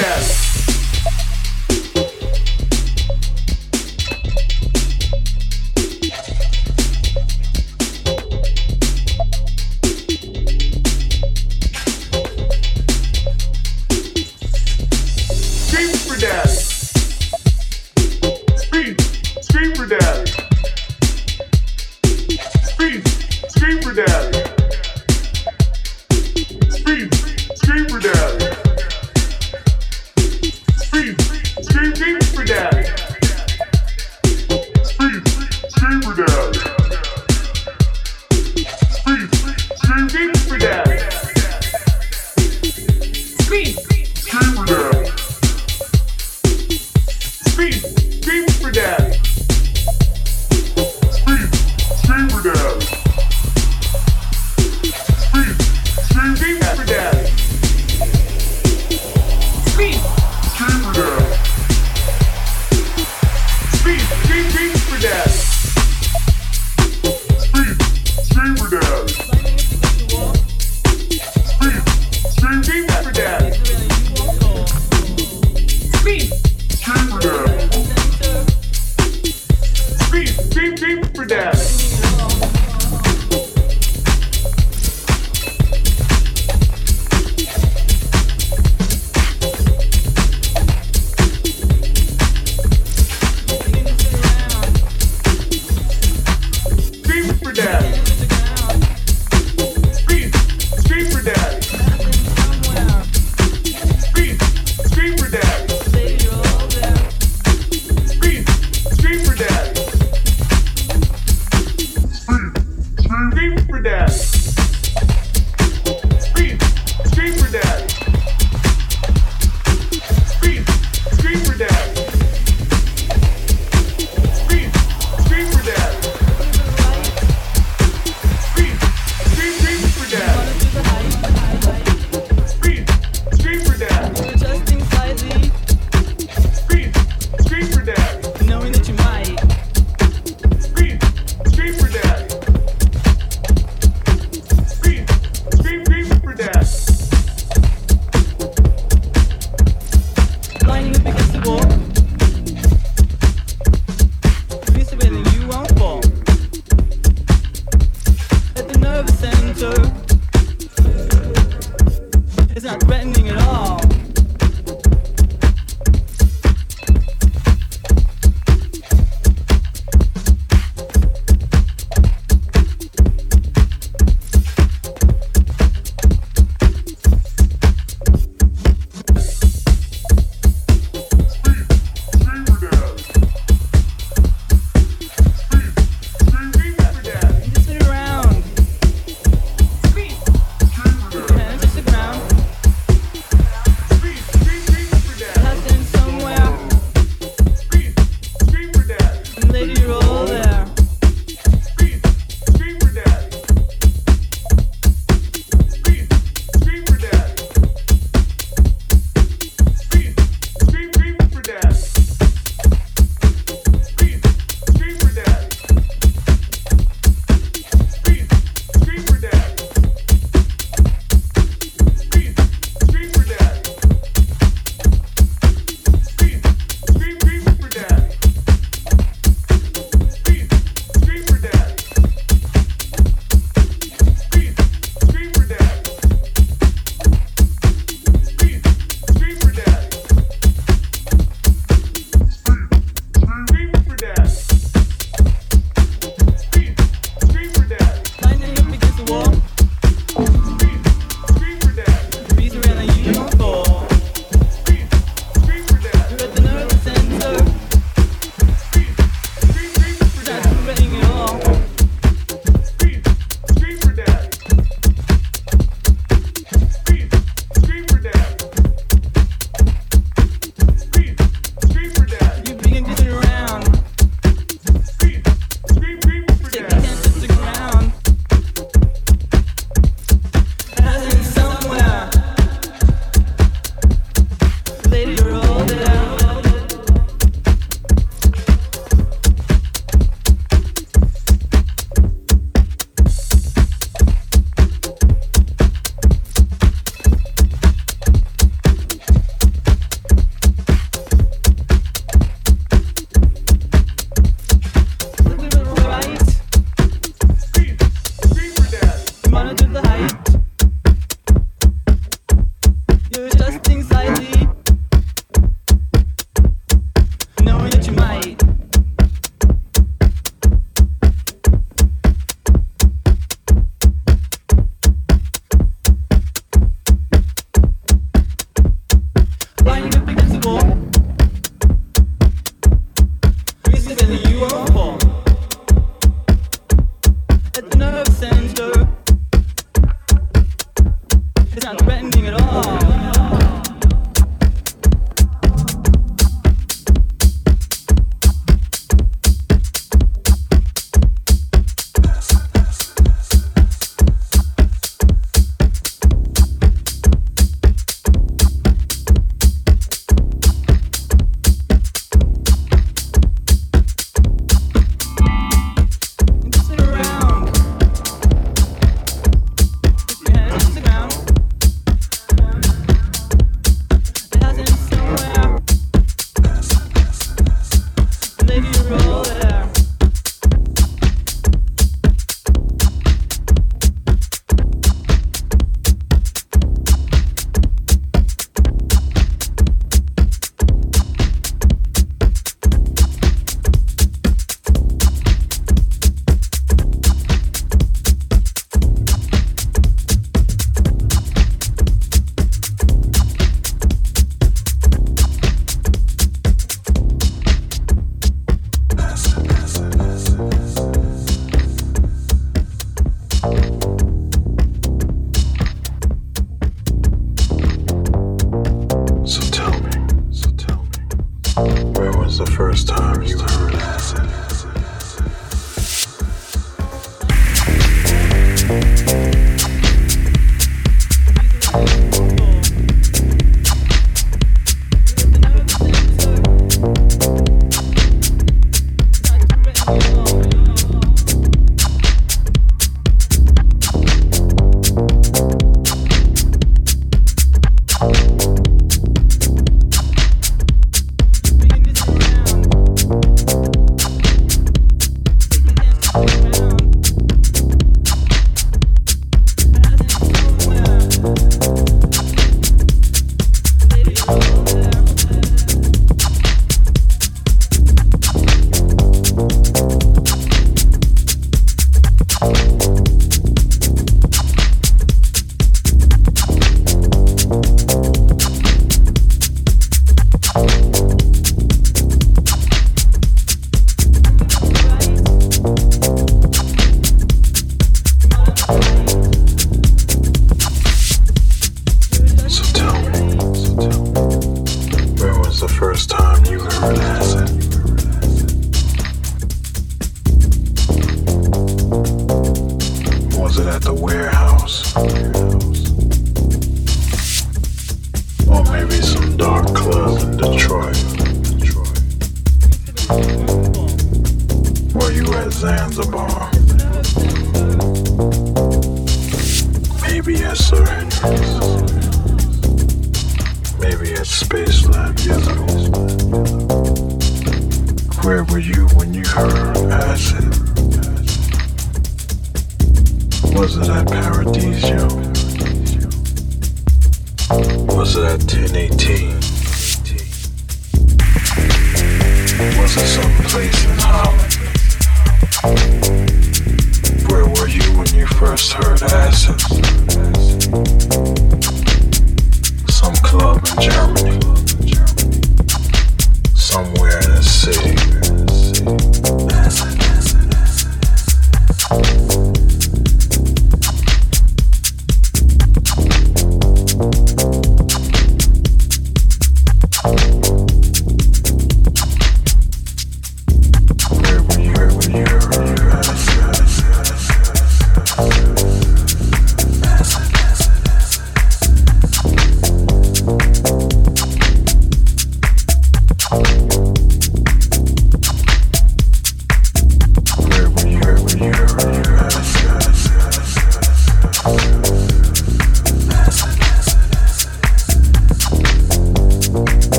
Yes.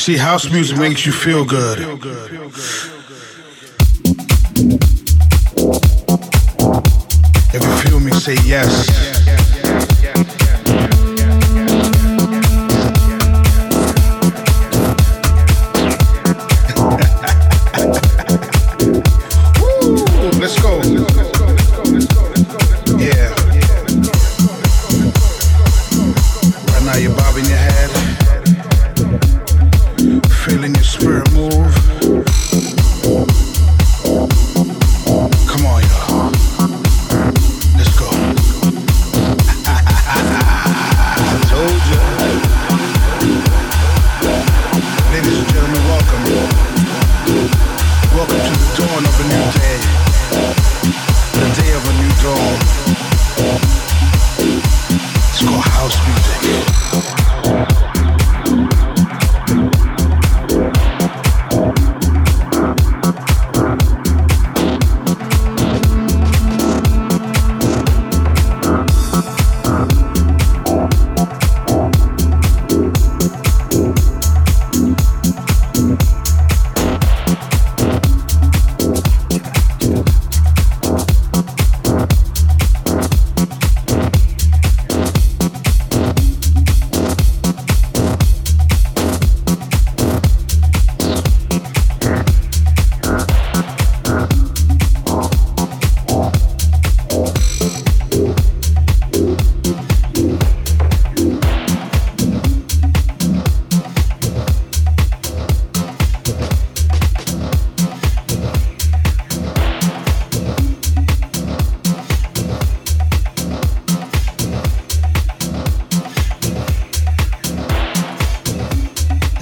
see, house music makes you feel good.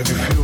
Everybody.